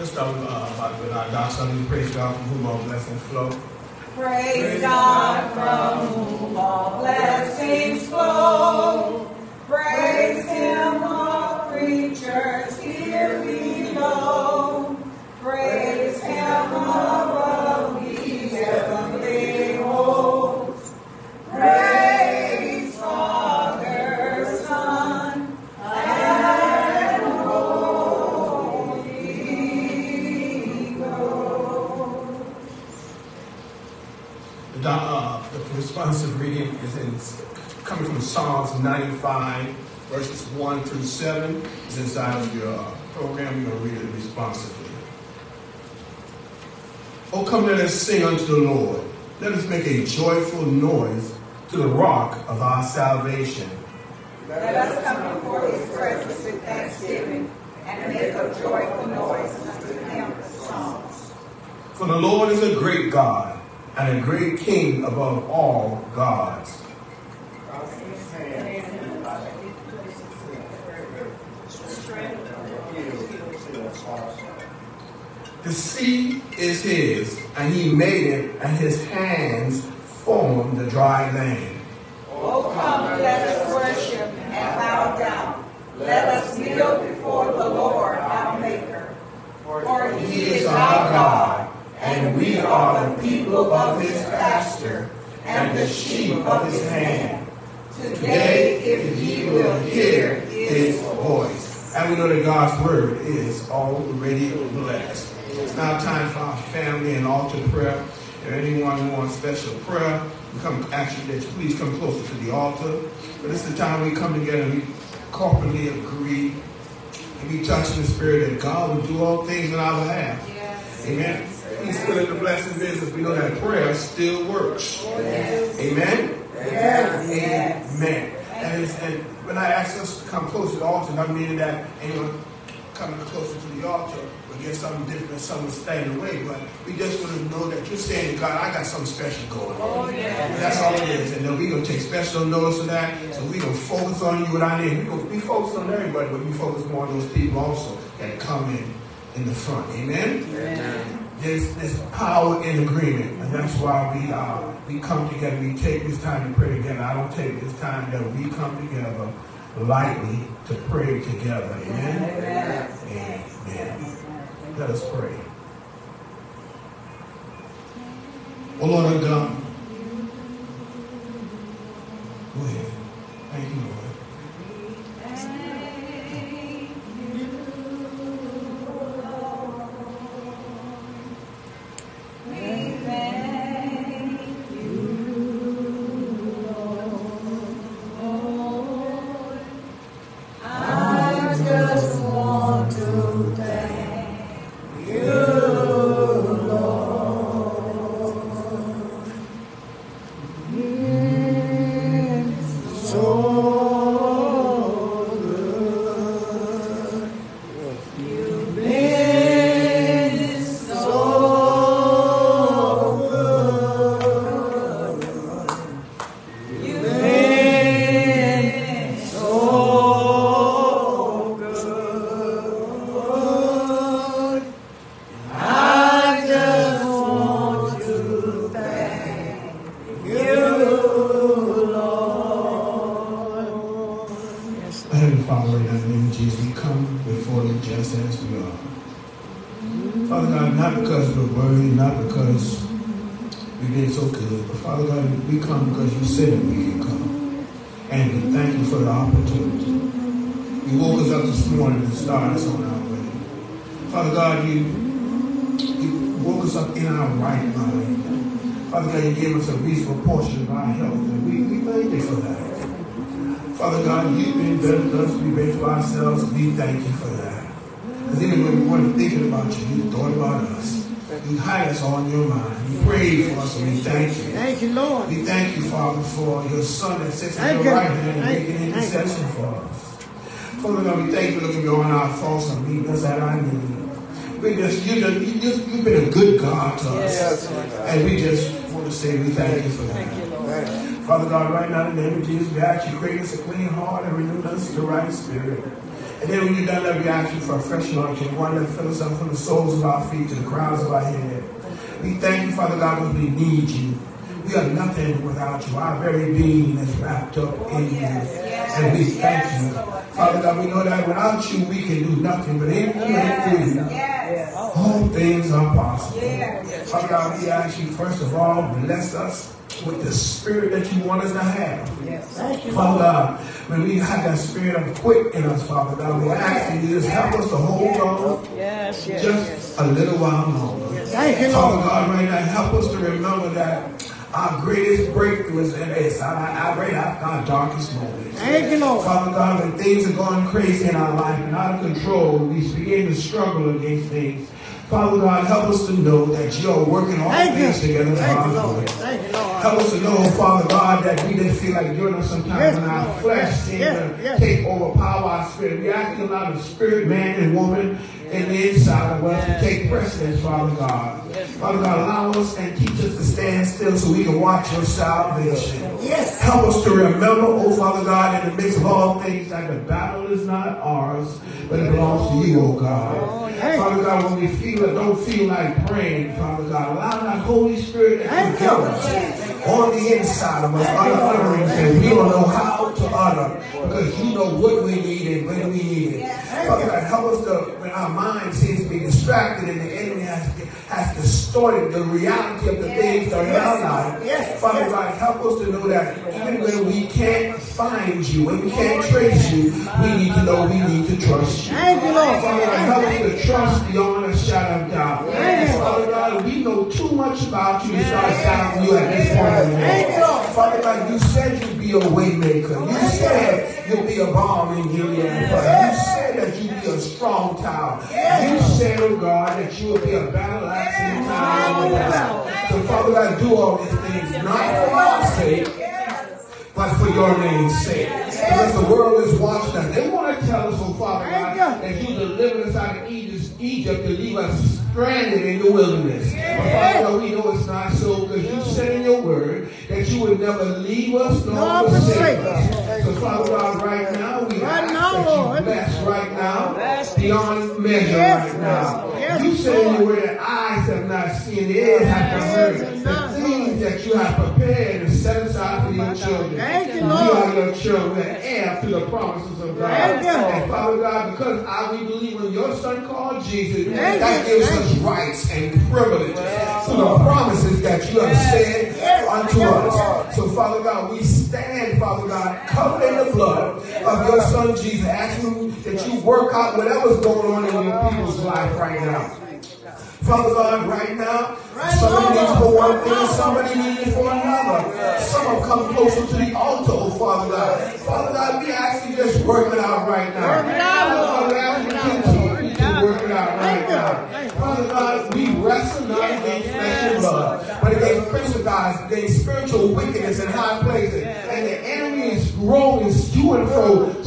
Let's with, uh, with our gospel. Praise God from whom all blessings flow. Praise God from whom all blessings flow. Praise Him, all creatures Psalms 95, verses 1 through 7. It's inside of your uh, program. You're going to read it responsively. Oh, come, let us sing unto the Lord. Let us make a joyful noise to the rock of our salvation. Let us come before his presence with thanksgiving and make a joyful noise unto him with songs. For the Lord is a great God and a great King above all gods. The sea is his, and he made it, and his hands formed the dry land. Oh, come, let us worship and bow down. Let us kneel before the Lord our Maker. For He is our God, and we are the people of his pasture, and the sheep of his hand. Today, if ye will hear his voice. And we know that God's word is already blessed. It's now time for our family and altar prayer. If anyone wants special prayer, we come you that you please come closer to the altar. But it's the time we come together and we corporately agree and we touch in the spirit that God will do all things in our behalf. Amen. He's still in the blessing business. We know that prayer still works. Amen. Amen. And, it's, and when I ask us to come closer to the altar, I mean that anyone coming closer to the altar will get something different, something staying away. But we just want to know that you're saying God, I got something special going on. That's all it is. And then we're going to take special notice of that. So we're going to focus on you with our name. We're going to be focused on everybody, but we focus more on those people also that come in in the front. Amen? There's, there's power in agreement, and that's why we uh, we come together. We take this time to pray together. I don't take this time that we come together lightly to pray together. Amen. Amen. Let us pray. Oh Lord our God. Go ahead. Thank you, Lord. Father God, not because we're worthy, not because we did so good, but Father God, we come because you said that we can come. And we thank you for the opportunity. You woke us up this morning and started us on our way. Father God, you, you woke us up in our right mind. Father God, you gave us a reasonable portion of our health, and we, we thank you for that. Father God, you've been better to us, we've been to ourselves, we thank you for that. Because even when we weren't thinking about you, you thought about us. You had us on your mind. You prayed for us, and we thank you. Thank you, Lord. We thank you, Father, for your Son that sits at Thank your you. right hand and Thank making you. Thank you. intercession for us. Father God, we thank you for looking beyond our faults and meeting us at our need. We just, you just, you just, you've been a good God to us. Yes. And we just want to say we thank you for that. Father God, right now in the name of Jesus, we ask you create us a clean heart and renew us the right spirit. And then when you're done that, we ask you for a fresh anointing, one that fills us up from the soles of our feet to the crowns of our head. We thank you, Father God, because we need you. We are nothing without you. Our very being is wrapped up in you. And we thank you. Father God, we know that without you, we can do nothing. But in you through you, things are possible. Father God, we ask you, first of all, bless us with the spirit that you want us to have. Yes. Thank you. Father God, when we have that spirit of quick in us, Father God, we ask you to just help us to hold on Yes, yes, just yes. a little while longer. Thank you, Father God, right now, help us to remember that our greatest breakthrough is in this, our, our, right after our darkest moments. Thank you, Lord. Father God, when things are going crazy in our life and out of control, we begin to struggle against things. Father God, help us to know that you're working all Thank you. things together for our good. You. Help us to know, Father God, that we didn't feel like doing it sometimes Yes, when our Lord. flesh seemed yes, to yes. take over, power our spirit. We ask you to allow the spirit, man and woman, in the inside of us to take precedence, Father God. Father God, allow us and teach us to stand still so we can watch your salvation. Yes. Help us to remember, oh Father God, in the midst of all things, that the battle is not ours, but it belongs to you, oh God. Yes. Father God, when we feel it, don't feel like praying, Father God, allow that Holy Spirit that you Thank give you. us on the inside of us, utter utterings that we don't know how to utter, because you know what we need and when we need it. Father God, help us to, when our mind seems to be distracted and the enemy has, distorted the reality of the things that are in our life. Yes. Father God, help us to know that even when we can't find you, when we can't trace you, we need to know we need to trust you. Thank you, Lord. Father God, help us to trust beyond a shadow of doubt. Yes. Father God, we know too much about you to start doubting you at this point in the Thank you, Lord. Father God, you said you'd be a way maker. You said you'll be a balm in Gilead. You said that you'd be a strong tower. You said, oh God, that you will be a battle axe in time of. So Father God, do all these things, not for our sake, but for your name's sake. Because the world is watching us. They want to tell us, oh Father God, that you delivered us out of Egypt to leave us stranded in the wilderness. But Father God, we know it's not so because you said in your word that you would never leave us nor forsake us. So Father God, right now, we Right ask now, that Lord. you bless right now Bless. beyond measure Yes, right now. yes, you said in Lord. your word that eyes have not seen, ears have not heard the yes. things that you have prepared and set aside for your children. Thank you, We Lord. are your children, we're heir to the promises of God. Thank you. And Father God, because I we believe in your son called Jesus, Thank that you. gives Thank us rights and privileges to the promises that you have said Yes. unto Yes. us. So Father God, we stand, Father God, covered in the blood of your son Jesus, asking that you work out whatever's going on in your people's life right now. Father God, right now, somebody needs for one thing, somebody needs for another. Some have come closer to the altar, oh Father God. Father God, we ask you just work it out right now. Father God, we ask you to continue to work it out right now. Father God, we wrestle not against flesh and blood, but against principalities, against spiritual wickedness in high places. And the enemy is growing to and fro,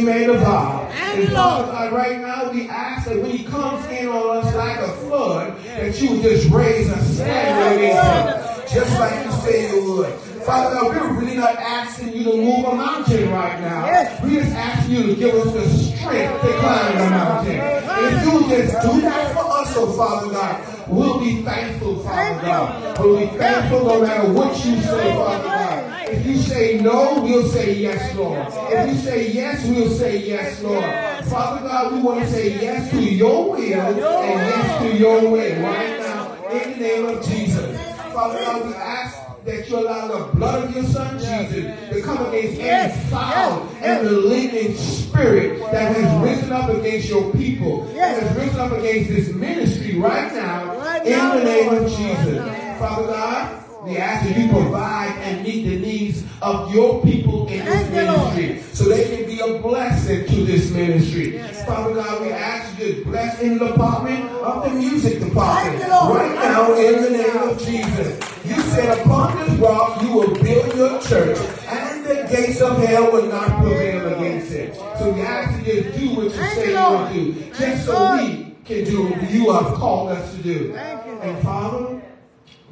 whom he may. And Father God, right now we ask that when he comes in on us like a flood, that you would just raise a standard him, just like you say you would. Father God, we're really not asking you to move a mountain right now. Yes. We're just asking you to give us the strength to climb the mountain. If you just do that for us, oh Father God, we'll be thankful, Father God. We'll be thankful no matter what you say, Father God. If you say no, we'll say yes, Lord. If you say yes, we'll say yes, Lord. Father God, we want to say yes to your will and yes to your way right now in the name of Jesus. Father God, we ask that you allow the blood of your son Jesus to come against any foul and malignant spirit that has risen up against your people, that has risen up against this ministry right now in the name of Jesus. Father God, we ask that you provide and meet the needs of your people in this ministry so they can be a blessing to this ministry. Father God, we ask you to bless in the department of the music department Thank you, Lord. right now in the name of Jesus. You said upon this rock you will build your church and the gates of hell will not prevail against it. So we ask you to do what you say you, will do, just so we can do what you have called us to do. Thank you, And Father,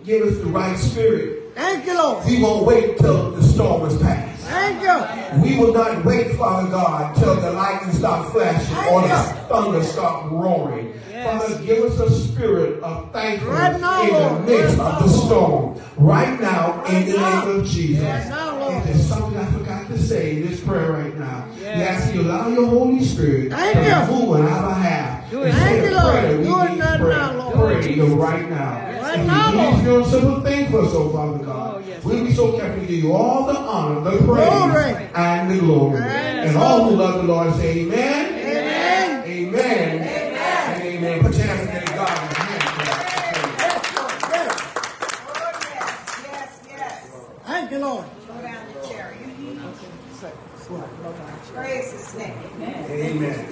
give us the right spirit Thank you, Lord. We won't wait till the storm is past. Thank you. We will not wait, Father God, till the lightning stop flashing or the thunder stop roaring. Father, give us a spirit of thankfulness Right now, in the midst Right of the storm. Right now, in the now. name of Jesus. Right now, If there's something I forgot to say in this prayer right now, we Yes. ask you to allow your Holy Spirit Thank to you. move on our behalf. Do it. Thank you, Lord. Do it need right to pray. now, Lord. Pray you right now. Right And now, you Lord. please do a simple thing for us, oh Father God. Oh, yes. We'll be so careful to give you all the honor, the praise, Glory. and the glory. Yes, and all who love the Lord say amen. Amen. Amen. And amen. Put your hands together, God. in your hand clap. Yes, Lord. Yes. Oh, yes, yes, yes. Thank you, Lord. Go down the chariot. Praise his name. Amen.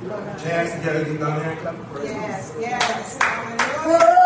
Put your hands together, give God a hand clap. of praise. Yes, yes. Hallelujah.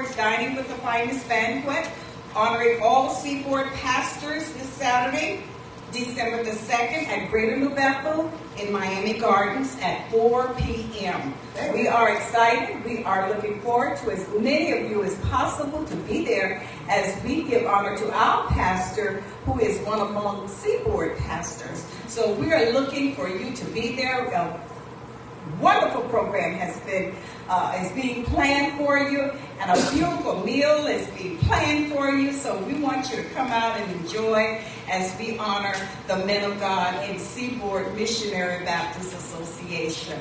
At Seaboard's Dining with the Finest Banquet, honoring all Seaboard pastors this Saturday, December the 2nd at Greater New Bethel in Miami Gardens at 4 p.m. We are excited. We are looking forward to as many of you as possible to be there as we give honor to our pastor, who is one among Seaboard pastors. So we are looking for you to be there. Wonderful program has been uh, is being planned for you, and a beautiful meal is being planned for you. So we want you to come out and enjoy as we honor the men of God in Seaboard Missionary Baptist Association.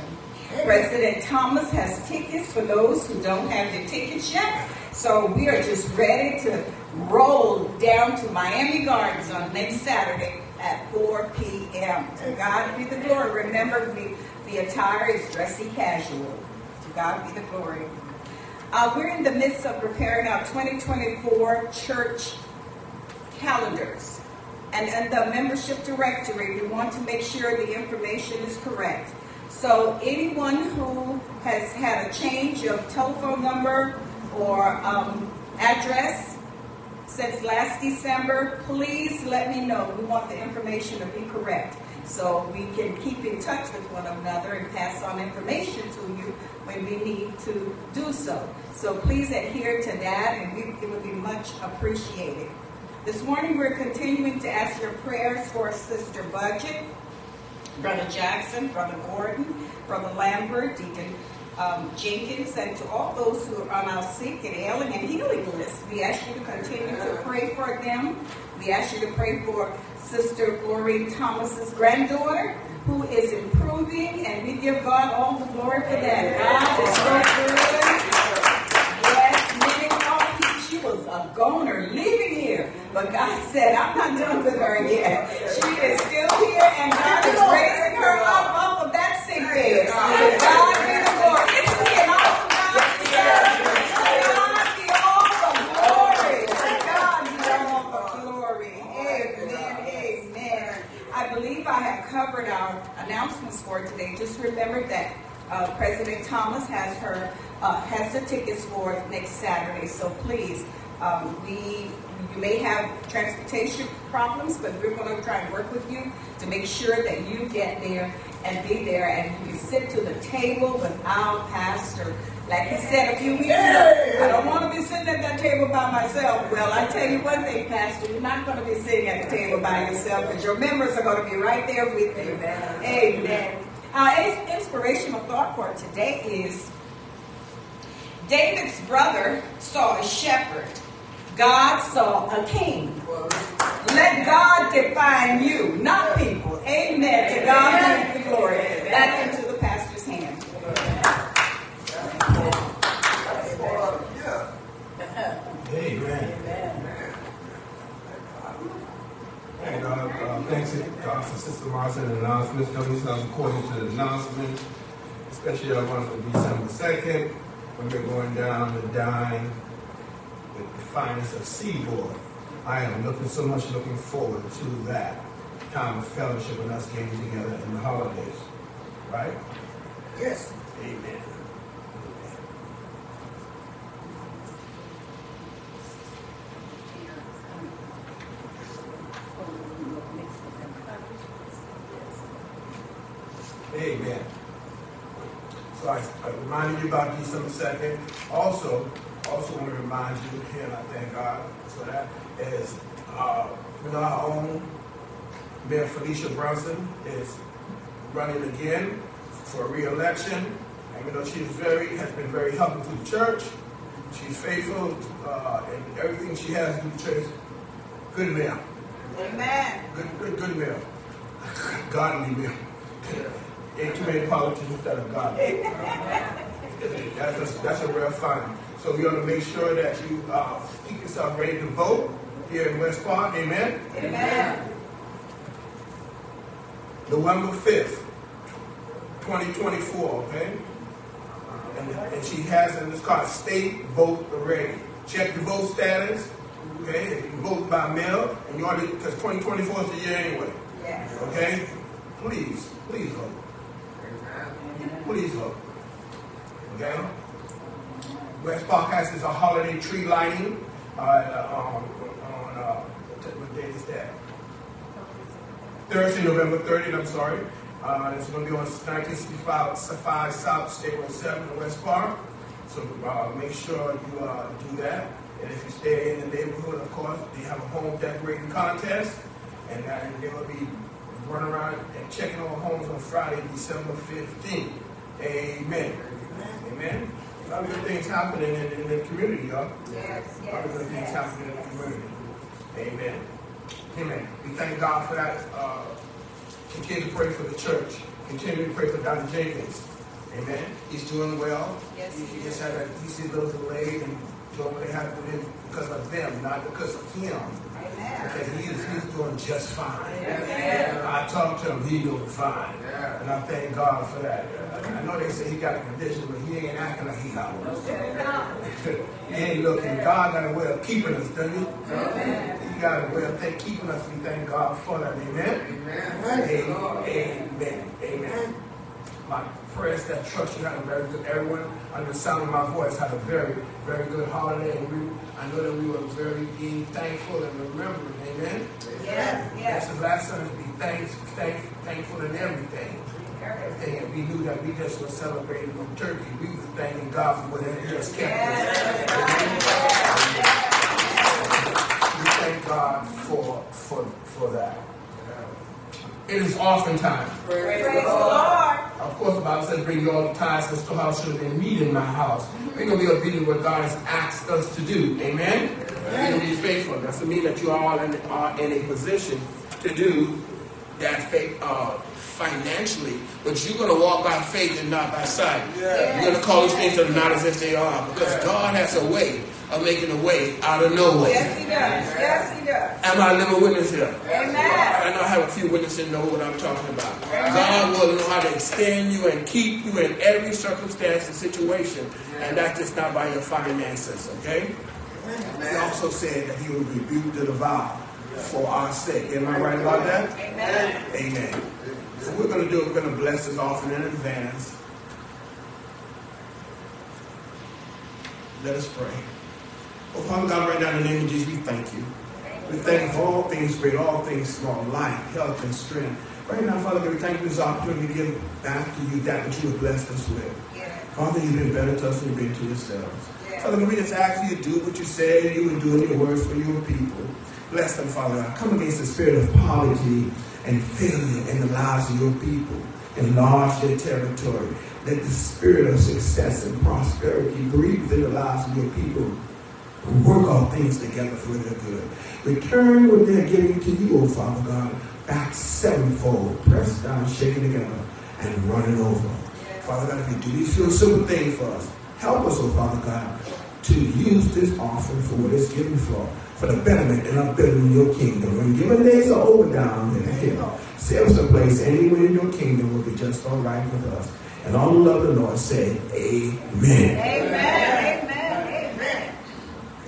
President Thomas has tickets for those who don't have their tickets yet. So we are just ready to roll down to Miami Gardens on next Saturday at 4 p.m. To God be the glory. Remember, the, the attire is dressy casual. To God be the glory. Uh, we're in the midst of preparing our 2024 church calendars. And in the membership directory, we want to make sure the information is correct. So anyone who has had a change of telephone number or um, address since last December, please let me know. We want the information to be correct so we can keep in touch with one another and pass on information to you when we need to do so. So please adhere to that and we, it would be much appreciated. This morning we're continuing to ask your prayers for Sister Budget, Brother Jackson, Brother Gordon, Brother Lambert, Deacon um, Jenkins, and to all those who are on our sick and ailing and healing list. We ask you to continue to pray for them. We ask you to pray for Sister Glory Thomas's granddaughter, who is improving, and we give God all the glory for that. God is so good. Yes, many thought she was a goner leaving here, but God said, I'm not done with her yet. She is still here, and God is raising her up off of that sick bed. To God be the glory. Isn't he an awesome God? to serve? To God be all the glory. To God be all the glory. Amen. Amen. I believe I have covered our announcements for today. Just remember that uh, President Thomas has her uh, has the tickets for next Saturday. So please, um, we you may have transportation problems, but we're going to try and work with you to make sure that you get there and be there, and you can sit to the table with our pastor. Like he said a few weeks ago, I don't want to be sitting at that table by myself. Well, I tell you one thing, Pastor, you're not going to be sitting at the table by yourself because your members are going to be right there with you. Amen. Our ins- inspirational thought for today is David's brother saw a shepherd. God saw a king. Let God define you, not people. Amen. To God be the glory. Back into the pastor's hand. Amen. And uh, uh, thanks to God for Sister Martha and the announcements. Coming this is according to the announcement, especially our one for December 2nd, when we're going down to dine with the finest of Seaboard. I am looking so much looking forward to that time of fellowship and us getting together in the holidays. Right? Yes. Amen. So I, I reminded you about December second. Also, also want to remind you, and I thank God for that, is uh, you our own Mayor Felicia Brunson is running again for re-election. And we know she's very has been very helpful to the church. She's faithful uh, in everything she has to the church. Good mayor. Amen. Good, good, good mayor. Godly mayor. Ain't too many politicians that are godly. That's a, that's a real fine. So we want to make sure that you uh, keep yourself ready to vote here in West Park. Amen. Amen. November 5th, 2024, okay? And, and she has in this card, state vote ready. Check your vote status, okay? You vote by mail, and you already, because 2024 is the year anyway, Yes. okay? Please, please vote. Please vote. Okay? West Park has this a holiday tree lighting, uh, um, on, uh, what day is that? Thursday, November 30th, I'm sorry. Uh, it's going to be on 1965 South State Road 7 in West Park. So uh, make sure you uh, do that. And if you stay in the neighborhood, of course, they have a home decorating contest. And, and they will be running around and checking on homes on Friday, December 15th. Amen. Amen. A lot of good things happening in, in the community, y'all. Yes, A lot of good things yes. happening in the community. Amen. Amen. We thank God for that. Uh, continue to pray for the church. Continue to pray for Dr. Jenkins. Amen. He's doing well. Yes, He, he just had a, he see those delayed and doing what they have to do because of them, not because of him. Amen. Okay, he is, he's doing just fine. I talked to him, he doing fine. And I thank God for that. I know they say he got a condition, but he ain't acting like he got one. he ain't looking. God got a way of keeping us, doesn't he? He got a way of thank, keeping us. We thank God for that. Amen. Amen. Amen. Amen. My that trust you had a very good, everyone under the sound of my voice had a very, very good holiday. And we, I know that we were very being thankful and remembering. Amen. Yes, That's yes. the last time to be thanks, thank, thankful in everything. Everything. And we knew that we just were celebrating on Turkey. We were thanking God for what He just kept us. We thank God for, for, for that. It is oftentimes. Praise the Lord. Of course, the Bible says, bring you all the tithes to the storehouse so they meet in my house. We're going to be obedient to what God has asked us to do. Amen? We're going to be faithful. That's to mean that you all in, are in a position to do that faith uh, financially. But you're going to walk by faith and not by sight. You're going to call those things that are not as if they are. Because God has a way of making a way out of no way. Yes, he does. Yes, he does. Am I a living witness here? Amen. I know I have a few witnesses that know what I'm talking about. God will know how to extend you and keep you in every circumstance and situation. And that's just not by your finances, okay? He also said that he will rebuke the devourer for our sake. Am I right about that? Amen. Amen. So we're going to do, it, we're going to bless this offering in advance. Let us pray. Oh, Father God, right now in the name of Jesus, we thank you. We thank you for all things great, all things small, life, health, and strength. Right now, Father God, we thank you for this opportunity to give back to you that which you have blessed us with. Yes. Father, you've been better to us than you've been to yourselves. Yes. Father, we just ask you to do what you said you would do in your words for your people. Bless them, Father God. Come against the spirit of poverty and failure in the lives of your people. Enlarge their territory. Let the spirit of success and prosperity breathe within the lives of your people. Work all things together for their good. Return what they're giving to you, O Father God, back sevenfold, pressed down, shaken together, and running over. Father God, if you do these few simple things for us, help us, O Father God, to use this offering for what it's given for, for the betterment and upbuilding your kingdom. When given days are over down in the hill, save us a place anywhere in your kingdom will be just all right with us. And all who love the Lord say. Amen. Amen.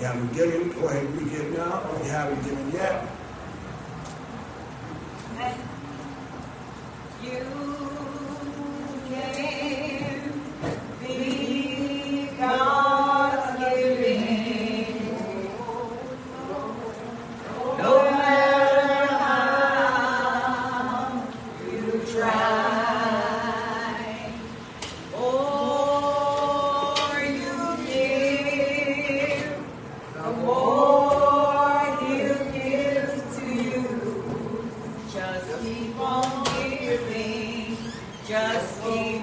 You haven't given, go ahead and give now, or you haven't given yet. You can Just keep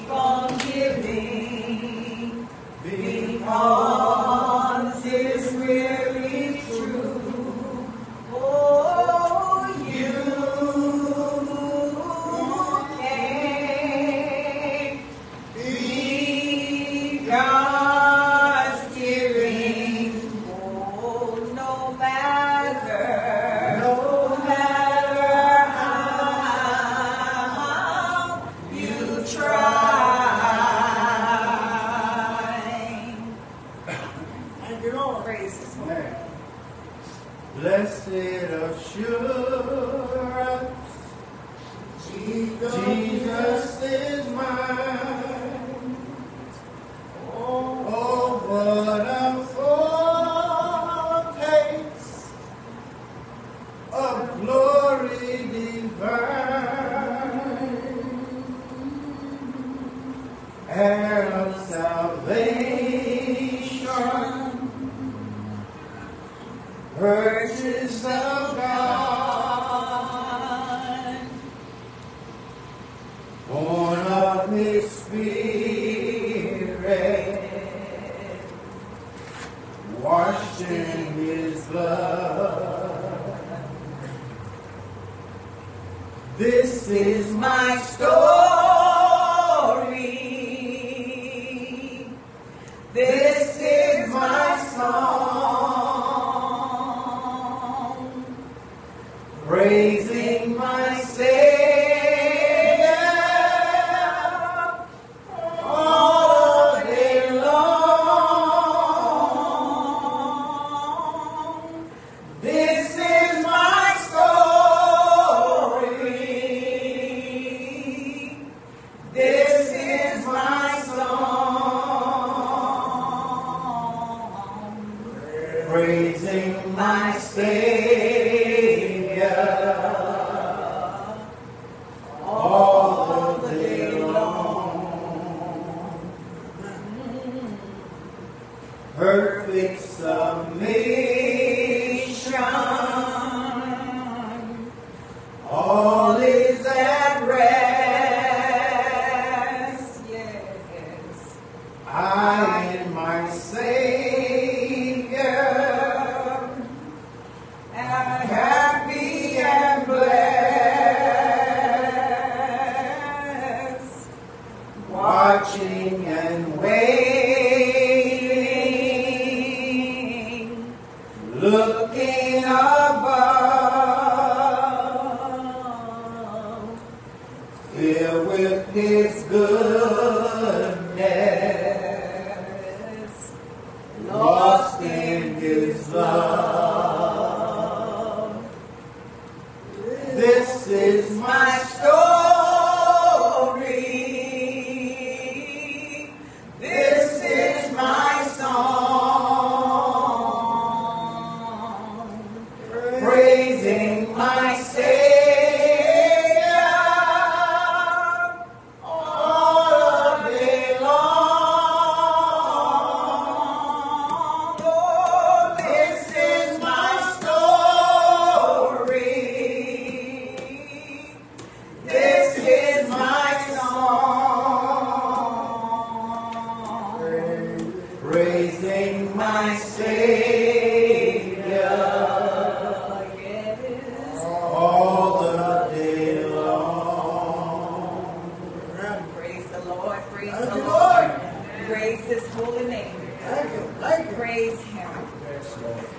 the Lord. Lord. Praise His holy name. Thank you, thank you. Praise Him.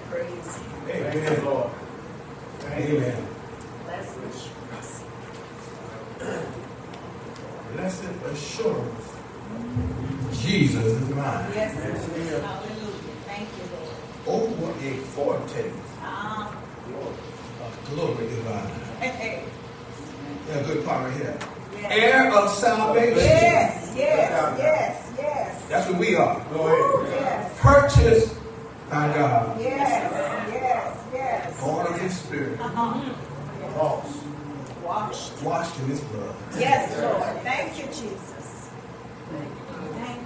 Praise Him. Amen, Lord. Amen. Bless Him. Blessed assurance. Jesus is mine. Yes. Yes, it is. Hallelujah. Thank you, Lord. Over a foretaste Ah, of glory divine. hey, hey. Yeah, good part right here. Yes. Heir of salvation. Yes, yes, yes, yes. That's what we are. Go ahead. yes, Purchased by God. yes, yes, yes. Born of His Spirit. Uh-huh. False. Washed. Washed in His blood. Yes, Lord. Thank you, Jesus. Thank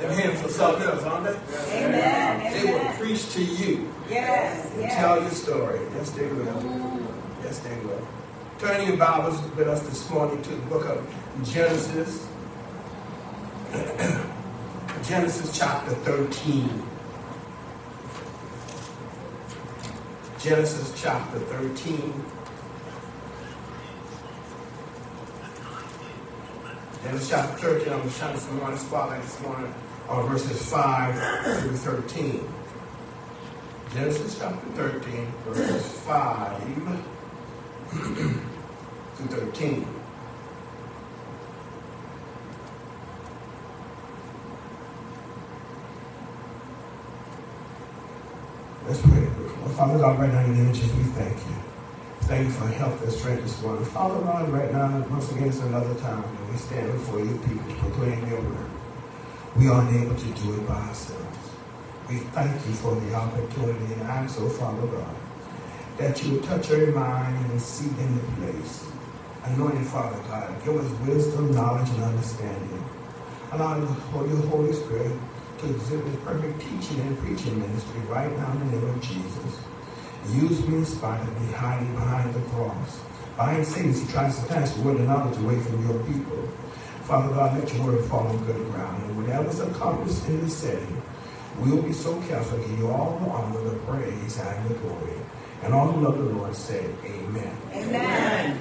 you. Them hymns for something else, aren't they? Amen. They will preach to you Yes, and tell your story. Yes, they will. Yes, they will. Turn your Bibles with us this morning to the book of Genesis. Genesis chapter 13. Genesis chapter 13. Genesis chapter 13, I'm shining some on spotlight this morning on verses 5 through 13. Genesis chapter 13, verses 5 through 13. Let's pray. Father God, right now in the name of Jesus, we thank you. Thank you for health and strength this morning. Father God, right now, once again, it's another time that we stand before you people to proclaim your word. We aren't able to do it by ourselves. We thank you for the opportunity, and I'm so, Father God, that you would touch every mind and seat in the place. Anointing Father God, give us wisdom, knowledge, and understanding. Allow your Holy Spirit to exhibit perfect teaching and preaching ministry right now in the name of Jesus. Use me in spite of me behind the cross. Behind Satan, he tries to pass the word of knowledge away from your people. Father God, let your word fall on good ground. And whatever's accomplished in this setting, we'll be so careful to give you all the honor, the praise, and the glory. And all who love the Lord say, Amen. Amen.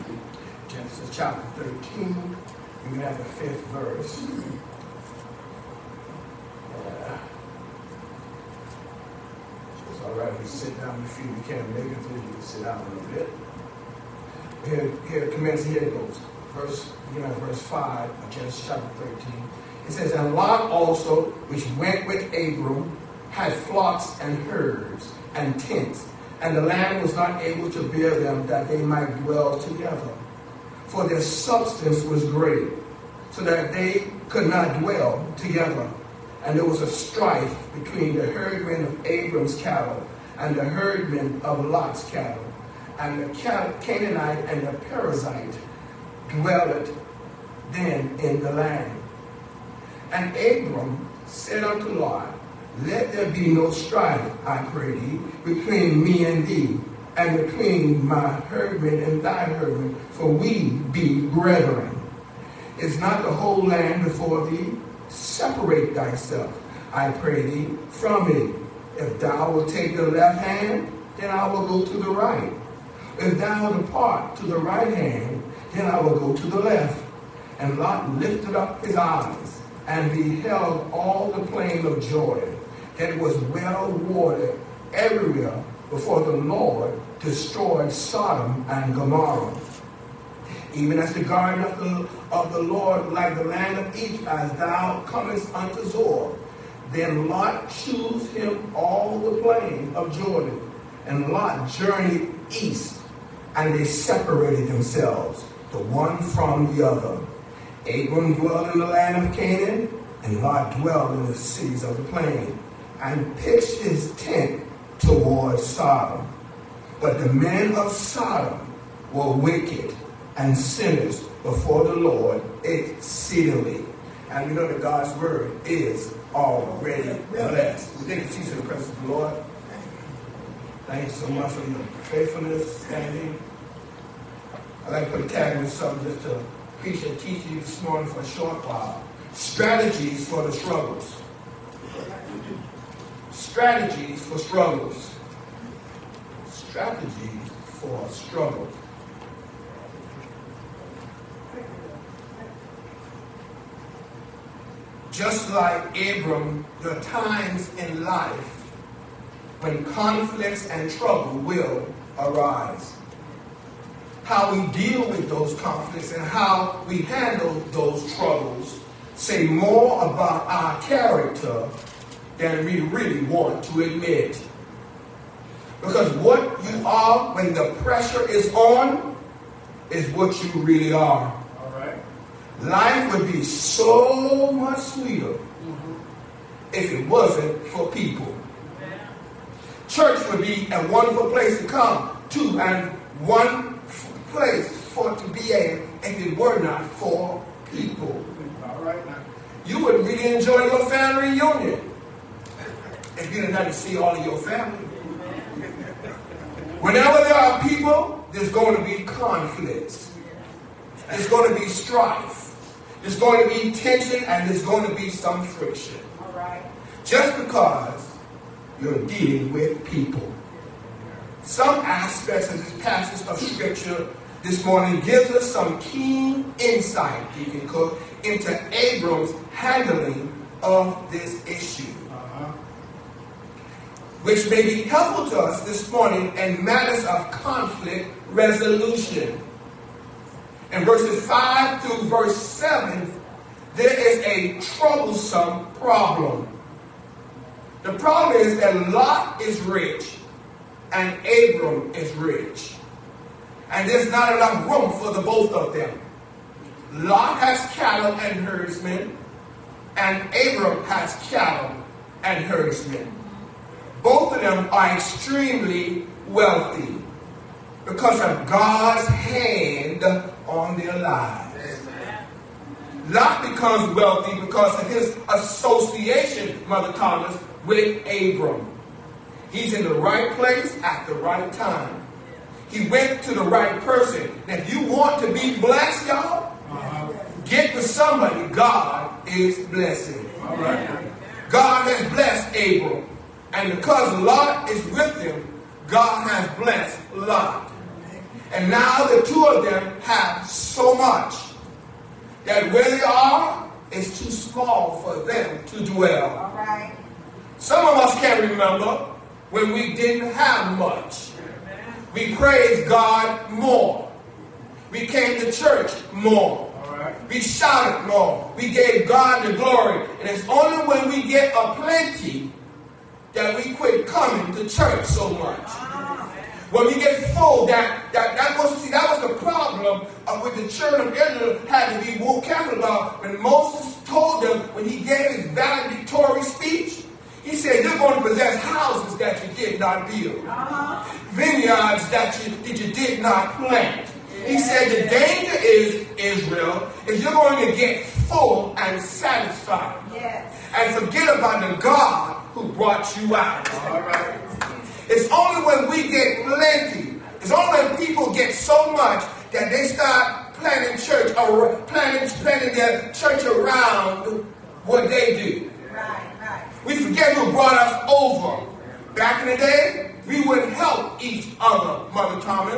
Genesis chapter 13, we have the fifth verse. Uh, it's all right if you sit down if you can't make it through, you can sit down a little bit. Here, here it commences, here it goes. Verse, you know, verse 5 of Genesis chapter 13. It says, And Lot also, which went with Abram, had flocks and herds and tents, and the land was not able to bear them that they might dwell together. For their substance was great, so that they could not dwell together. And there was a strife between the herdmen of Abram's cattle and the herdmen of Lot's cattle. And the Canaanite and the Perizzite dwelled then in the land. And Abram said unto Lot, Let there be no strife, I pray thee, between me and thee, and between my herdmen and thy herdmen, for we be brethren. Is not the whole land before thee? Separate thyself, I pray thee, from it. If thou wilt take the left hand, then I will go to the right. If thou depart to the right hand, then I will go to the left. And Lot lifted up his eyes and beheld all the plain of Jordan, that it was well watered everywhere before the Lord destroyed Sodom and Gomorrah. Even as the garden of the, of the Lord, like the land of Egypt, as thou comest unto Zoar. Then Lot chose him all the plain of Jordan, and Lot journeyed east, and they separated themselves, the one from the other. Abram dwelt in the land of Canaan, and Lot dwelled in the cities of the plain, and pitched his tent toward Sodom. But the men of Sodom were wicked and sinners before the Lord exceedingly. And we know that God's word is already blessed. We you, Jesus, in the presence of the Lord. Thank you so much for your faithfulness, standing. I'd like to put a tag with something just to preach and teach you this morning for a short while. Strategies for the struggles. Strategies for struggles. Strategies for struggle. Just like Abram, there are times in life when conflicts and trouble will arise. How we deal with those conflicts and how we handle those troubles say more about our character than we really want to admit. Because what you are when the pressure is on is what you really are. All right. Life would be so much sweeter if it wasn't for people. Church would be a wonderful place to come to and one place for it to be a if it were not for people. All right. You would really enjoy your family reunion if you have to see all of your family. Whenever there are people, there's going to be conflicts. There's going to be strife. There's going to be tension and there's going to be some friction. Just because you're dealing with people. Some aspects of this passage of scripture this morning gives us some keen insight, Deacon Cook, into Abram's handling of this issue. Which may be helpful to us this morning in matters of conflict resolution. In verses 5 through verse 7, there is a troublesome problem. The problem is that Lot is rich and Abram is rich. And there's not enough room for the both of them. Lot has cattle and herdsmen, and Abram has cattle and herdsmen. Both of them are extremely wealthy because of God's hand on their lives. Lot becomes wealthy because of his association, Mother Thomas, with Abram. He's in the right place at the right time. He went to the right person. Now, if you want to be blessed, y'all, uh-huh. get to somebody God is blessing. All right. God has blessed Abram. And because Lot is with them, God has blessed Lot. And now the two of them have so much that where they are is too small for them to dwell. All right. Some of us can't remember when we didn't have much. We praised God more. We came to church more. We shouted more. We gave God the glory. And it's only when we get a plenty that we quit coming to church so much. When we get full, that that that was see that was the problem with the children of Israel had to be more careful about when Moses told them when he gave his valedictory speech. He said, You're going to possess houses that you did not build, vineyards that you, that you did not plant. He said, The danger is, Israel, is you're going to get full and satisfied Yes. and forget about the God who brought you out. It's only when we get plenty, it's only when people get so much that they start planning church or planning, planning their church around what they do. Right, right. We forget who brought us over. Back in the day, we would help each other, Mother Thomas.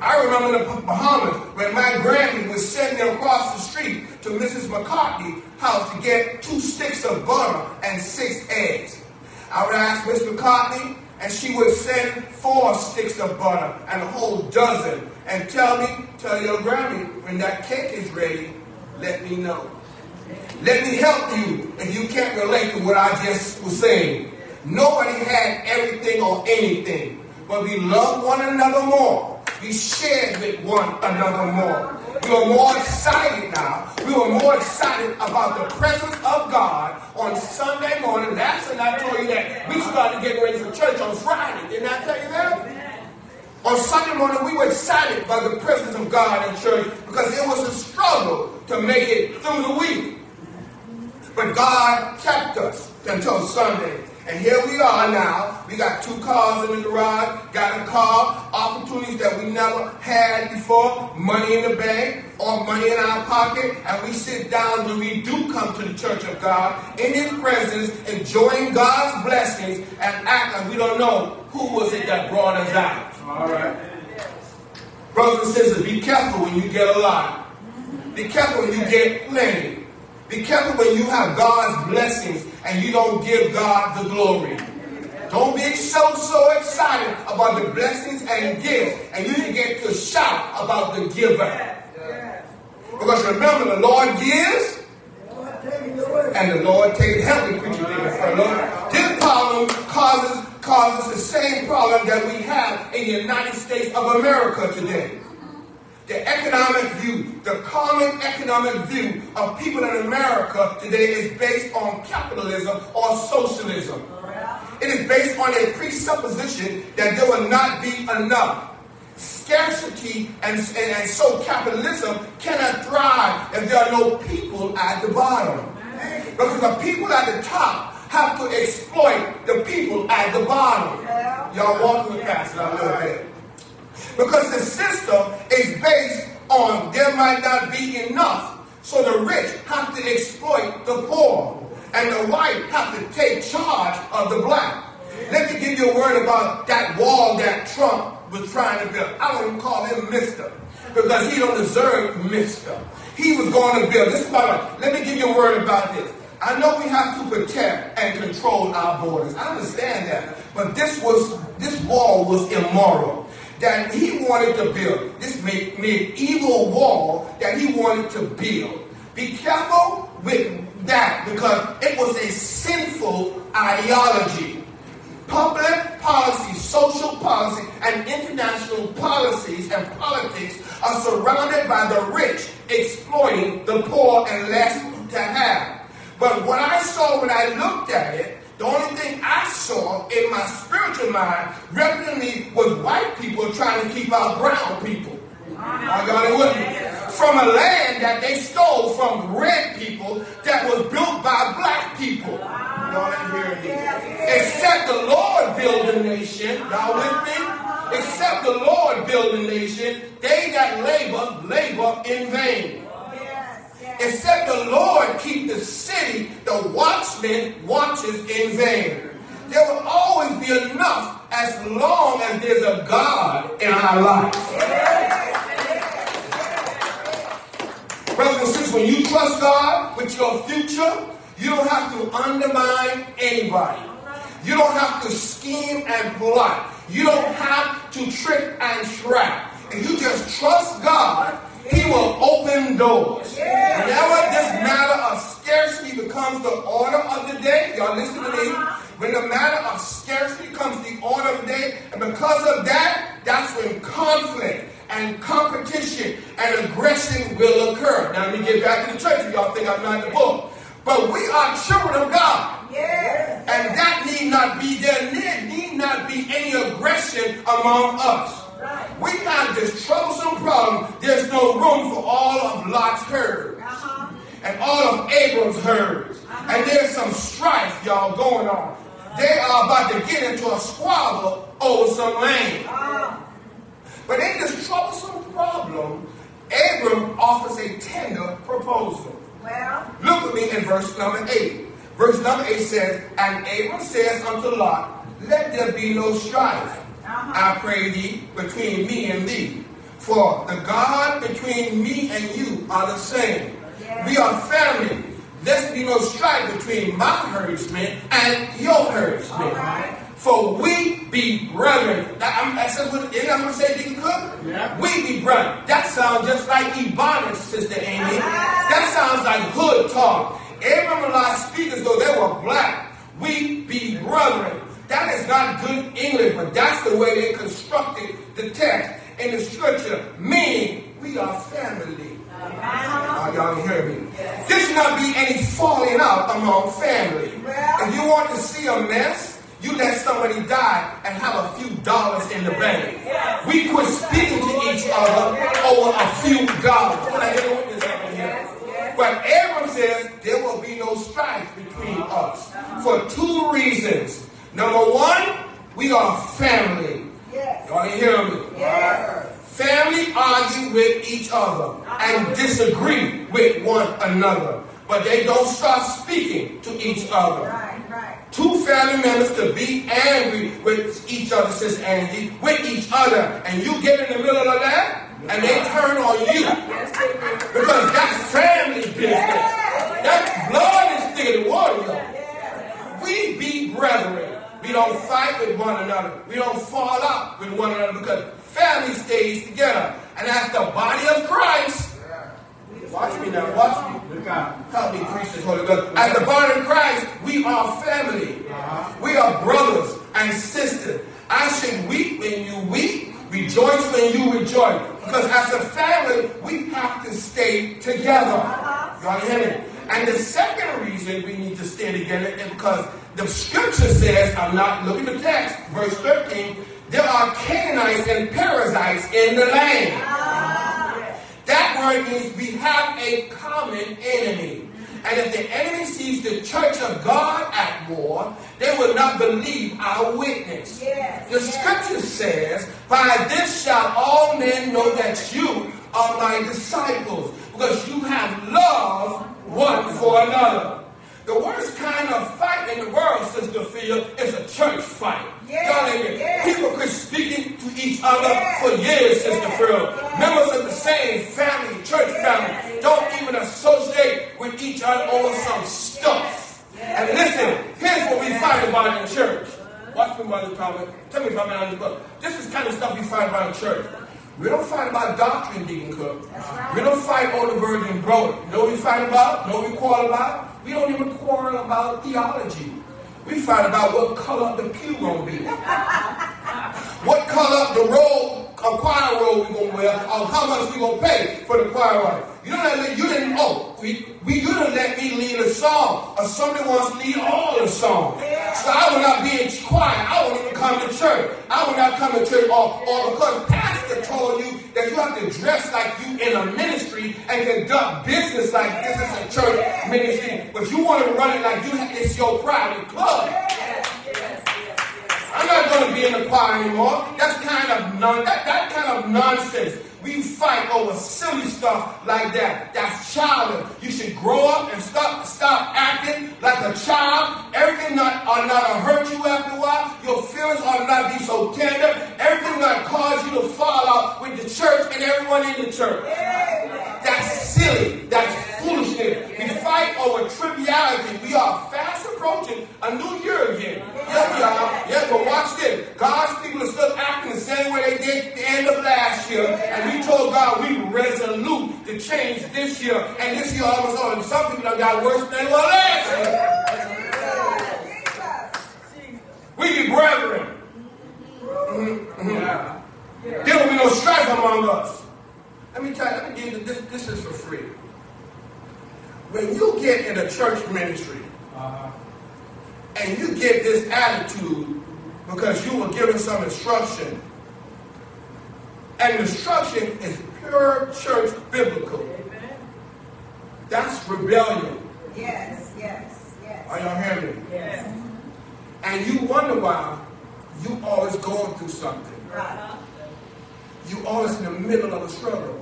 I remember the Bahamas when my granny would send me across the street to Mrs. McCartney's house to get two sticks of butter and six eggs. I would ask Miss McCartney, and she would send four sticks of butter and a whole dozen and tell me, tell your granny, when that cake is ready, let me know. Let me help you if you can't relate to what I just was saying. Nobody had everything or anything, but we loved one another more. We shared with one another more. We were more excited now. We were more excited about the presence of God on Sunday morning. That's when I told you that we started getting ready for church on Friday. Didn't I tell you that? On Sunday morning, we were excited by the presence of God in church because it was a struggle to make it through the week. But God kept us until Sunday. And here we are now. We got two cars in the garage, got a car, opportunities that we never had before, money in the bank or money in our pocket. And we sit down when we do come to the church of God in His presence, enjoying God's blessings and act like we don't know who was it that brought us out. All right. Brothers and sisters, be careful when you get a lot. Be careful when you get plenty. Be careful when you have God's blessings and you don't give God the glory. Don't be so, so excited about the blessings and gifts and you forget to shout about the giver. Because remember, the Lord gives and the Lord takes. Help David, for Lord. This problem causes, causes the same problem that we have in the United States of America today. The economic view, the common economic view of people in America today is based on capitalism or socialism. It is based on a presupposition that there will not be enough. Scarcity and, and, and so capitalism cannot thrive if there are no people at the bottom. Because the people at the top have to exploit the people at the bottom. Y'all walk with Pastor a little bit. Because the system is based on there might not be enough. So the rich have to exploit the poor. And the white have to take charge of the black. Let me give you a word about that wall that Trump was trying to build. I don't even call him Mr. Because he don't deserve Mr. He was going to build. This is what let me give you a word about this. I know we have to protect and control our borders. I understand that. But this was this wall was immoral that he wanted to build. This medieval wall that he wanted to build. Be careful with that because it was a sinful ideology. Public policy, social policy, and international policies and politics are surrounded by the rich exploiting the poor and less to have. But what I saw when I looked at it, the only thing I saw in my spiritual mind representatively was white people trying to keep out brown people. I got it with me. From a land that they stole from red people that was built by black people. Y'all me. Except the Lord build a nation. Y'all with me? Except the Lord build a nation, they that labor, labor in vain. Except the Lord keep the city, the watchman watches in vain. There will always be enough as long as there's a God in our lives. Brothers and sisters, when you trust God with your future, you don't have to undermine anybody. You don't have to scheme and plot. You don't have to trick and trap. If you just trust God, He will open doors. Whenever this matter of scarcity becomes the order of the day, y'all listen to me. When the matter of scarcity becomes the order of the day, and because of that, that's when conflict and competition and aggression will occur. Now let me get back to the church. Y'all think I'm not in the book. But we are children of God. Yes. And that need not be there, need not be any aggression among us. We have this troublesome problem. There's no room for all of Lot's herd Uh-huh. and all of Abram's herds. And there's some strife, y'all, going on. They are about to get into a squabble over some land. Uh, But in this troublesome problem, Abram offers a tender proposal. well, Look with me in verse number 8. Verse number 8 says, And Abram says unto Lot, Let there be no strife, I pray thee, between me and thee. For the God between me and you are the same. We are family. Let be no strife between my herdsmen and your herdsmen. For we be brethren. That, I'm, that's what isn't that what say, Deacon Cook? Yeah. We be brethren. That sounds just like Ebonics, Sister Amy. That sounds like hood talk. And Lot speak as though they were black. We be brethren. That is not good English, but that's the way they constructed the text in the scripture, meaning we are family. Oh, y'all hear me. There should not be any falling out among family. Well- if you want to see a mess, you let somebody die and have a few dollars in the bank. We quit speaking to each other over a few dollars. Can I get witness up in here? But Abram says there will be no strife between us for two reasons. Number one, we are family. yes. Y'all didn't hear me. Yes. Family argue with each other and uh-huh. disagree with one another, but they don't start speaking to each other. Right, right. Two family members could be angry with each other, says Angie, with each other, and you get in the middle of that, and they turn on you because that's family business. That blood is thicker than water. We be brethren. We don't fight with one another. We don't fall out with one another because family stays together. And as the body of Christ, watch me now, watch me. Look out. Help me preach this Holy Ghost. As the body of Christ, we are family. Uh-huh. We are brothers and sisters. I should weep when you weep, rejoice when you rejoice. Because as a family, we have to stay together. Uh-huh. Y'all hear me? And the second reason we need to stay together is because the scripture says, I'm not looking at the text, verse 13, there are Canaanites and Perizzites in the land. Ah. That word means we have a common enemy. And if the enemy sees the church of God at war, they will not believe our witness. Yes, The yes. scripture says, By this shall all men know that you are my disciples, because you have love one for another. The worst kind of fight in the world, Sister Phil, is a church fight. Yes, hear- yes. People quit speaking to each other Yes, for years, Sister yes, Phil. Members of the same family, church family, don't even associate with each other over some stuff. And listen, here's what we fight about in church. Watch me, Mother Thomas. Tell me if I'm out of the book. This is kind of stuff we fight about in church. We don't fight about doctrine, Deacon Cook. We don't fight over the virgin brother. You know what we fight about? You know what we quarrel about? We don't even quarrel about theology. We fight about what color the pew gonna be. what color the robe, choir robe we gonna wear, or how much we gonna pay for the choir robe. You don't you didn't oh we, we you didn't let me lead a song or somebody wants to lead all the songs. So I will not be in choir. I won't even come to church. I will not come to church or, or because pastor told you that you have to dress like you in a ministry and conduct business like this is a church ministry. But you want to run it like you it's your private club. I'm not going to be in the choir anymore. That's kind of non, that, that kind of nonsense. We fight over silly stuff like that. That's childish. You should grow up and stop stop acting like a child. Everything not are not to hurt you after a while. Your feelings are not be so tender. Everything not cause you to fall out with the church and everyone in the church. That's silly. That's foolishness. We fight over triviality. We are fast approaching a new year again. Yeah, we are. Yeah, but watch this. God's people are still acting the same way they did at the end of last year. And we told God we resolute to change this year. And this year all of a sudden, some people have got worse than were last year. We be brethren. Mm-hmm. Mm-hmm. There will be no strife among us. Let me tell you, let me give you this. This is for free. When you get in a church ministry uh-huh. and you get this attitude because you were given some instruction, and instruction is pure church biblical. Amen. That's rebellion. Yes, yes, yes. Are y'all hearing me? Yes. And you wonder why you always going through something. Right. You always in the middle of a struggle.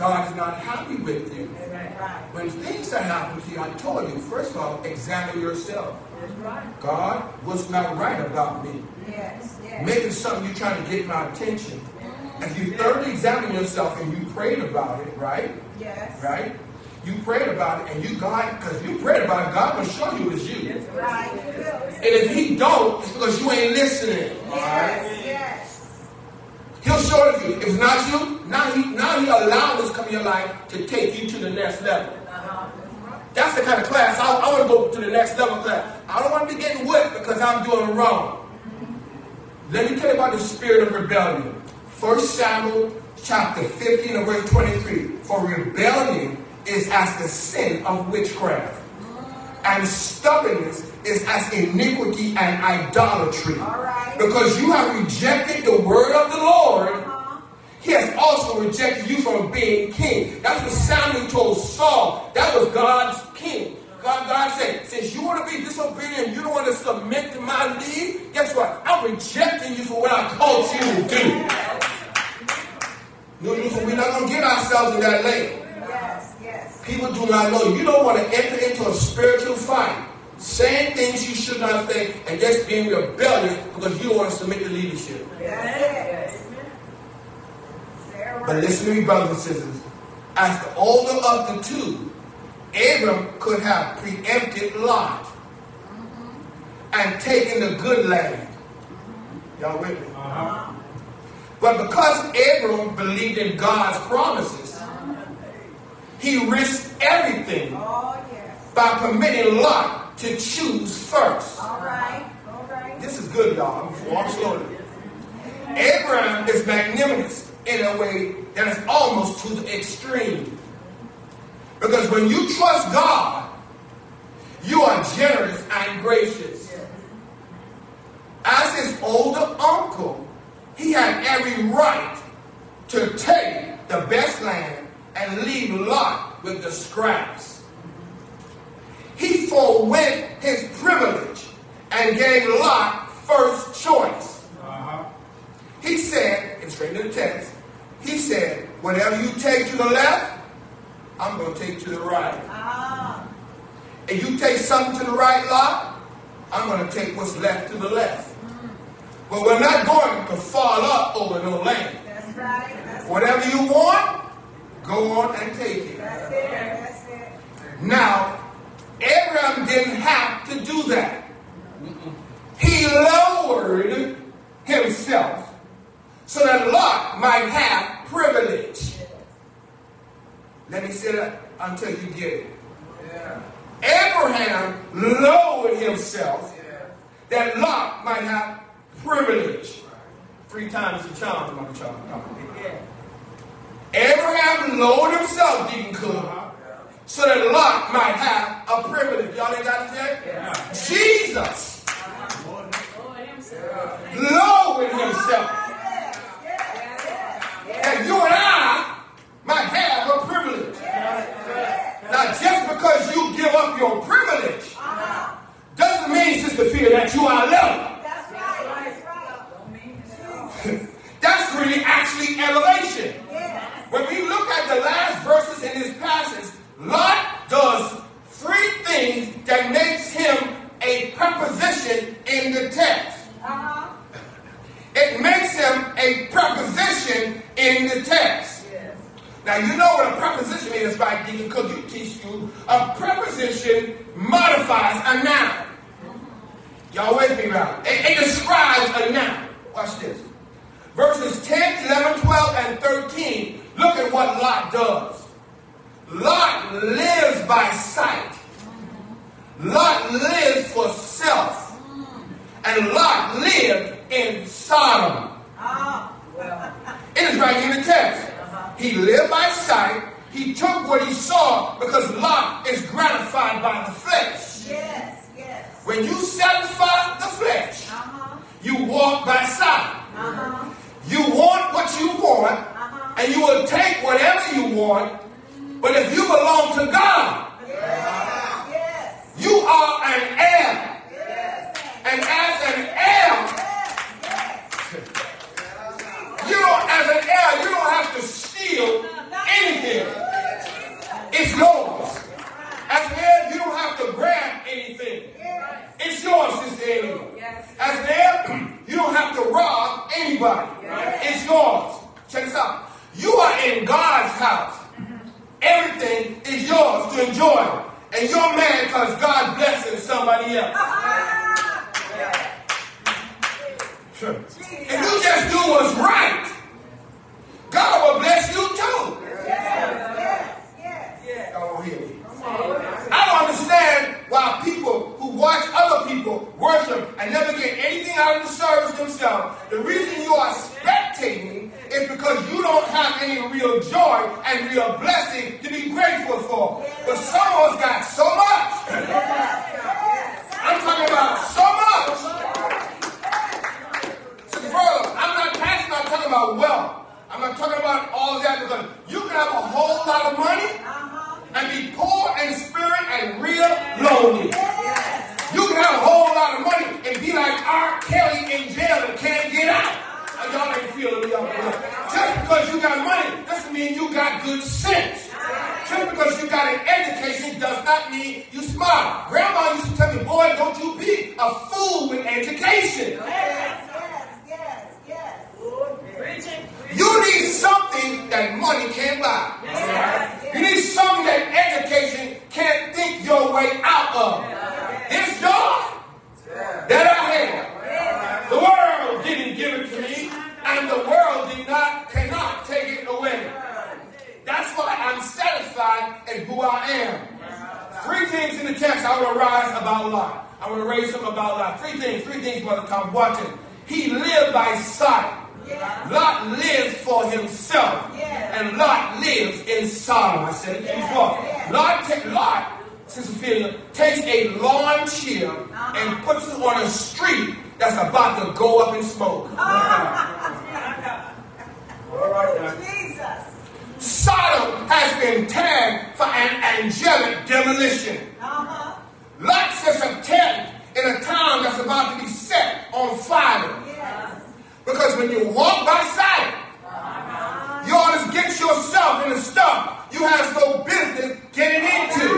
God is not happy with you. Right. When things that happen to you, I told you, first of all, examine yourself. Right. God, what's not right about me? Yes, yes. Maybe something you're trying to get my attention. If you thoroughly examine yourself and you prayed about it, right? Yes. Right? You prayed about it and you God, because you prayed about it, God will show you it's you. Right. And if he don't, it's because you ain't listening. Yes, yes. He'll show it to you. If it's not you, now he now he allowed this come in your life to take you to the next level. That's the kind of class I, I want to go to the next level class. I don't want to be getting whipped because I'm doing wrong. Let me tell you about the spirit of rebellion. First Samuel chapter 15 and verse 23. For rebellion is as the sin of witchcraft, and stubbornness is as iniquity and idolatry. Because you have rejected the word of the Lord, uh-huh. He has also rejected you from being king. That's what Samuel told Saul. That was God's king. God, God said, since you want to be disobedient, you don't want to submit to my lead, guess what? I'm rejecting you for what I called you to do. No, we're not going to get ourselves in that lane. Yes, yes. People do not know. You don't want to enter into a spiritual fight saying things you should not say, and just being rebellious because you don't want to submit to leadership. Yes. But listen to me, brothers and sisters. As the older of the two, Abram could have preempted Lot and taken the good land. Y'all with me? Uh-huh. But because Abram believed in God's promises, he risked everything oh, yes. by permitting Lot to choose first. All right. All right. This is good, y'all. Walk slowly. Abraham is magnanimous in a way that is almost to the extreme. Because when you trust God, you are generous and gracious. As his older uncle, he had every right to take the best land and leave Lot with the scraps he forewent his privilege and gave Lot first choice. Uh-huh. He said, and straight to the text, he said, whatever you take to the left, I'm going to take to the right. Uh-huh. And you take something to the right, Lot, I'm going to take what's left to the left. Mm. But we're not going to fall up over no land. That's right. That's whatever you want, go on and take it. That's it. That's it. Now, Abraham didn't have to do that. He lowered himself so that Lot might have privilege. Let me say that until you get it. Abraham lowered himself that Lot might have privilege. Three times the charm, Mother Charm. Abraham lowered himself, Deacon uh-huh. Cook, so that Lot might have a privilege. Y'all ain't got it yet? Jesus uh-huh. lowered himself that you and I might have a privilege. Now, just because you give up your privilege doesn't mean, Sister Fear, that you are loved. That's really actually elevation. When we look at the last verses in this passage, Lot does three things that makes him a preposition in the text. Uh-huh. It makes him a preposition in the text. Now you know what a preposition is, right, Deacon Cook? You teach you. A preposition modifies a noun. Y'all with me now? It, it describes a noun. Watch this. Verses 10, 11, 12, and 13. Look at what Lot does. Lot lives by sight. Lot lives for self. And Lot lived in Sodom. It is right in the text. He lived by sight. He took what he saw because Lot is gratified by the flesh. Yes, yes. When you satisfy the flesh, Uh-huh. you walk by sight. Uh-huh. You want what you want, and you will take whatever you want. But if you belong to God, Yes, yes, you are an heir. yes. And as an heir, you don't, as an heir, you don't have to steal anything. It's yours. As an heir, you don't have to grab anything. It's yours, Sister Amy. As an heir, you don't have to rob anybody. It's yours. Check this out. You are in God's house. Everything is yours to enjoy. And you're mad because God blessing somebody else. Sure. If you just do what's right, God will bless you too. Y'all don't hear me. I don't understand why people who watch other people worship and never get anything out of the service themselves. The reason you are spectating is because you don't have any real joy and real blessing to be grateful for. But someone's got so much. I'm talking about so much. Sister Furlow, I'm not passionate about talking about wealth. I'm not talking about all that because you can have a whole lot of money uh-huh. and be poor in spirit and real lonely. You can have a whole lot of money and be like R. Kelly in jail and can't get out. And y'all ain't feeling me up. Just because you got money doesn't mean you got good sense. Just because you got an education does not mean you smart. Grandma used to tell me, boy, don't you be a fool with education. Need something that money can't buy. You need something that education can't think your way out of. It's joy that I have. The world didn't give it to me, and the world did not cannot take it away. That's why I'm satisfied in who I am. Three things in the text I want to rise about Lot. I want to raise up about Lot. Three things, three things, Brother Tom. Watch it. He lived by sight. Lot lives for himself. And Lot lives in Sodom. I said it before. Lot, ta- Lot, Sister Ophelia, takes a lawn chair and puts it on a street that's about to go up in smoke. All right, now. Sodom has been tagged for an angelic demolition. Uh-huh. Lot sets a tent in a town that's about to be set on fire. Because when you walk by sight, you to get yourself in the stuff you have no business getting into.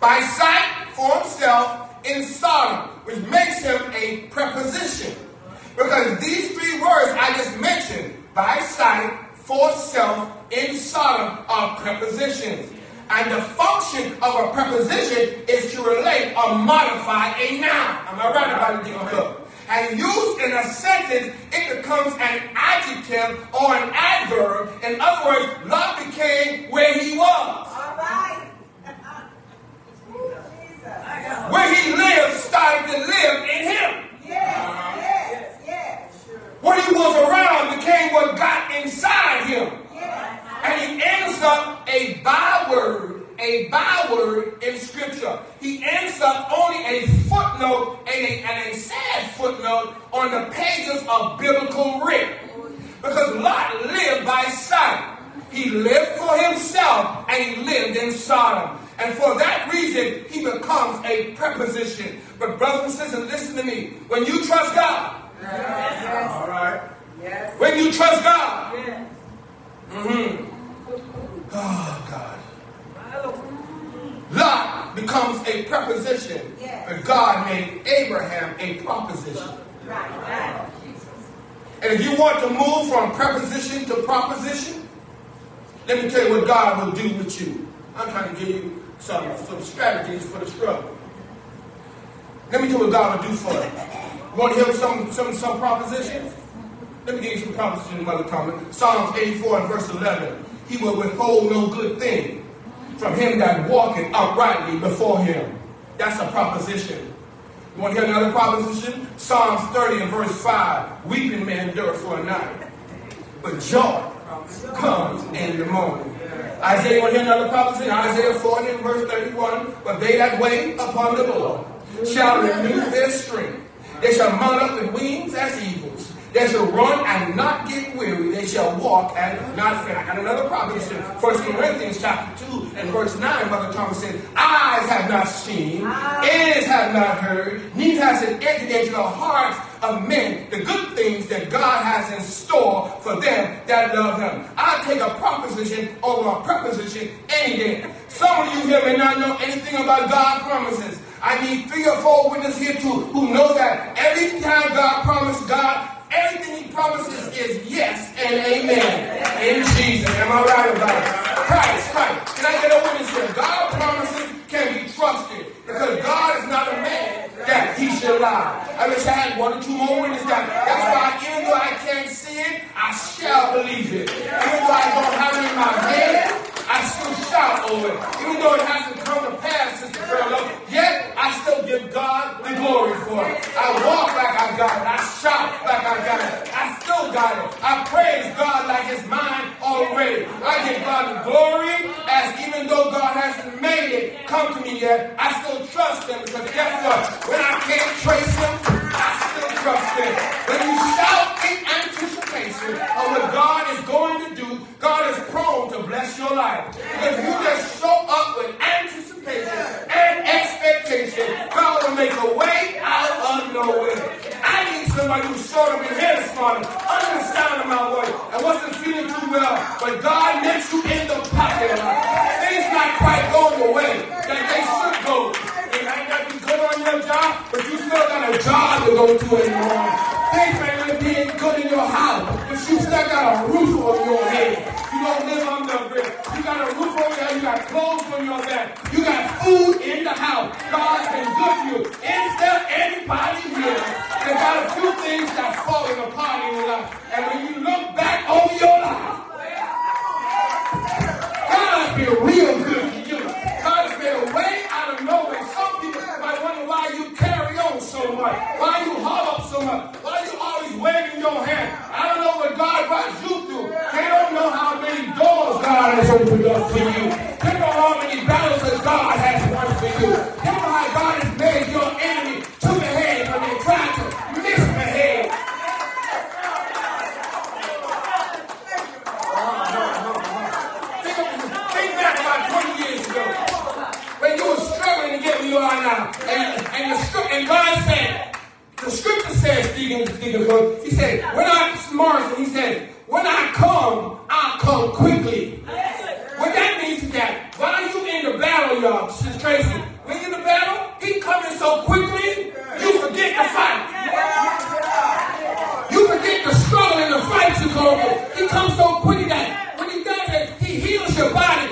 By sight for himself in Sodom, which makes him a preposition. Because these three words I just mentioned, by sight, for self, in Sodom, are prepositions. And the function of a preposition is to relate or modify a noun. Am I right about it, Deacon Cook? And used in a sentence, it becomes an adjective or an adverb. In other words, Lot became where he was. Where he lived started to live in him. Yes, yes, yes. What he was around became what got inside him. Yes. And he ends up a byword, a byword in scripture. He ends up only a footnote and a, and a sad footnote on the pages of biblical writ. Because Lot lived by sight. He lived for himself and he lived in Sodom. And for that reason, he becomes a preposition. But brothers and sisters, listen to me. When you trust God, All right. Yes. when you trust God, Yes. mhm. oh God, Lot becomes a preposition, Yes. but God made Abraham a proposition. Right, right. And if you want to move from preposition to proposition, let me tell you what God will do with you. I'm trying to give you some, some strategies for the struggle. Let me tell you what God will do for you. You want to hear some, some, some propositions? Let me give you some propositions, Mother Thomas. Psalms 84 and verse 11. He will withhold no good thing from him that walketh uprightly before him. That's a proposition. You want to hear another proposition? Psalms 30 and verse 5. Weeping may endure for a night, but joy comes in the morning. Isaiah, you want to hear another proposition? Isaiah 40 and verse 31. But they that wait upon the Lord shall renew their strength. They shall mount up with wings as eagles. They shall run and not get weary. They shall walk and not faint. I got another proposition. First Corinthians chapter 2 and verse 9, Mother Thomas said, Eyes have not seen, ah. ears have not heard, neither has it entered into the hearts of men the good things that God has in store for them that love him. I take a proposition over a preposition any day. Some of you here may not know anything about God's promises. I need three or four witnesses here too who know that every time God promised God, everything he promises is yes and amen. In Jesus. Am I right about it? Christ, Christ. Can I get a witness here? God promises can be trusted because God is not a man that he should lie. I wish I had one or two more witnesses. That, that's why even though I can't see it, I shall believe it. Even though I don't have it in my head, I still shout over it. Even though it hasn't come to pass, Sister Pearl, give God the glory for it. I walk like I got it. I shout like I got it. I still got it. I praise God like it's mine already. I give God the glory as even though God hasn't made it come to me yet, I still trust him because guess what? When I can't trace him, I still trust him. When you shout in anticipation of what God is going to do, God is prone to bless your life. If you just show up with anticipation and expectation, God will make a way out of nowhere. I need somebody who showed up in here this morning, my voice, and wasn't feeling too well, but God met you in the pocket. Things not quite going the way that they should go. It might not be good on your job, but you still got a job to go to morning. Things may not be good in your house, but you still got a roof over your head. You don't live under a bridge. You got a roof over your head. You got clothes on your back. You got food in the house. God's been good to you. Is there anybody here that got a few things that's falling apart in your life? And when you look back over your life, God's been real good to you. God's been a way out of nowhere. Some people might wonder why you carry on so much, why you haul up so much, why you always waving your hand. I don't know what God brought you through. They don't know how many doors God has opened up for you. How many battles that God has won for you. Know how God has made your enemy to behave when they try to misbehave. Think, think back about 20 years ago when you were struggling to get where you are now. And, and, the, and God said, the scripture says, Stephen, Stephen, he said, when I, Morrison, he said, when I come, I'll come quickly. What that means is that while you in the battle, y'all, Sister Tracy, when you the battle, he coming so quickly, you forget to fight. You forget the struggle and the fight you go through. He comes so quickly that when he does it, he heals your body.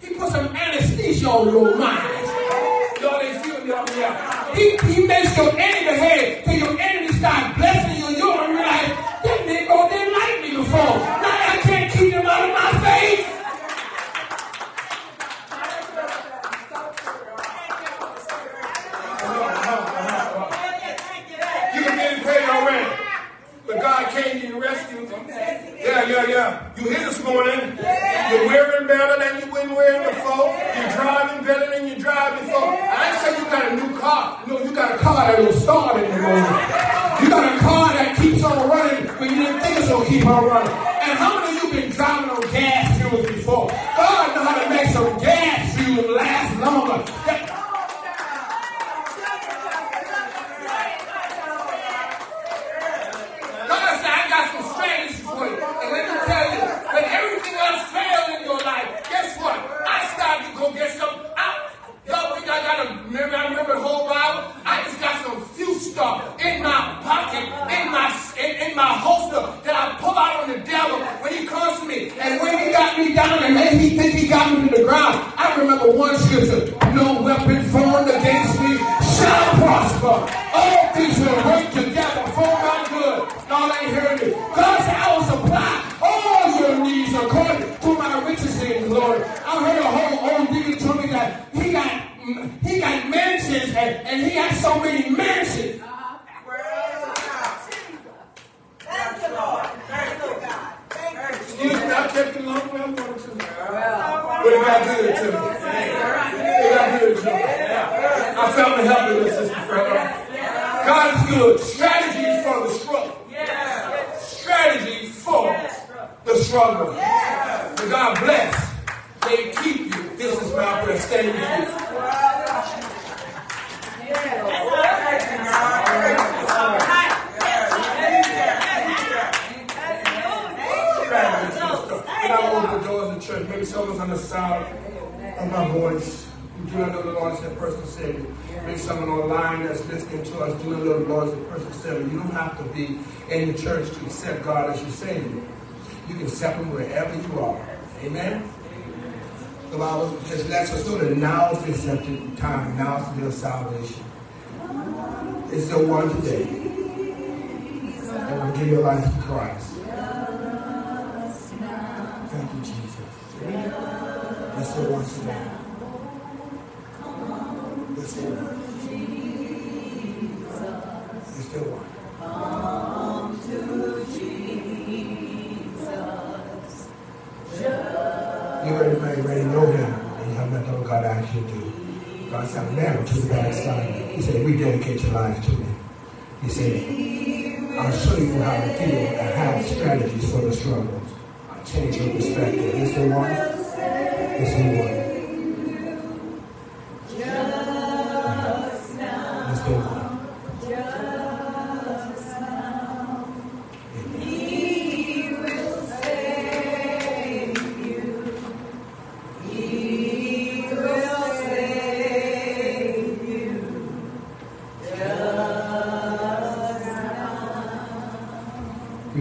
He puts some anesthesia on your mind. Y'all ain't feel me here. He, he makes your enemy accepted time. Now is your salvation. It's the one today He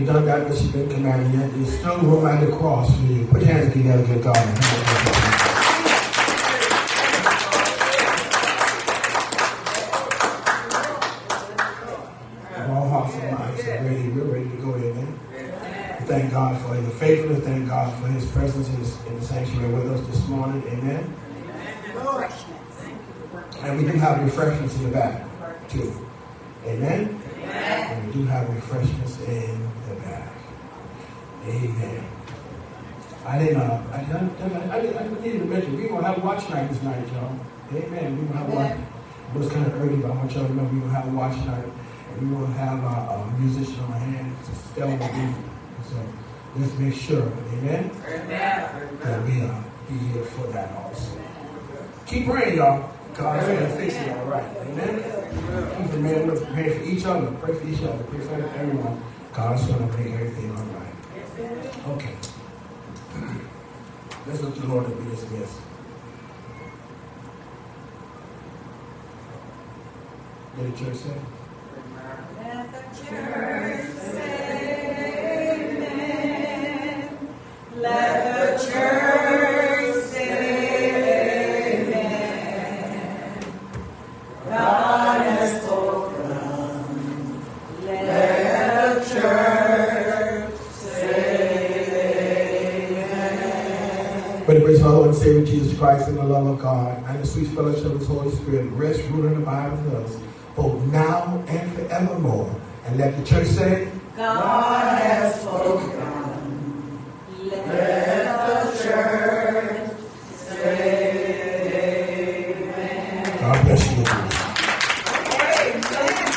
Done got what you've been commanded yet. There's still room at the cross for you. Put your hands together, good God. All hearts and minds are ready. We're ready to go, amen. Eh? We Thank God for his faithfulness. Thank God for his presence in, in the sanctuary with us this morning. Amen. And we do have refreshments in the back, too. Amen. And we do have refreshments in the back. Amen. I didn't, uh, I, didn't, I, didn't, I didn't need to mention, we're going to have a watch night this night, y'all. Amen. We're going to have a watch It was kind of early, but I want y'all to know we're going to have a watch night. And we're going to have a, a musician on hand, Stella will be. So let's make sure, amen, that we uh, be here for that also. Keep praying, y'all. God's going to fix it all right. Amen. Keep remembering to pray for each other. Pray for each other. Pray for everyone. God's going to make everything all right. Okay. Let's look to the Lord be dismissed. Did the church say? But the grace of the Lord and Savior Jesus Christ and the love of God and the sweet fellowship of His Holy Spirit rest, rule, and abide with us both now and forevermore. And let the church say, God has spoken. Let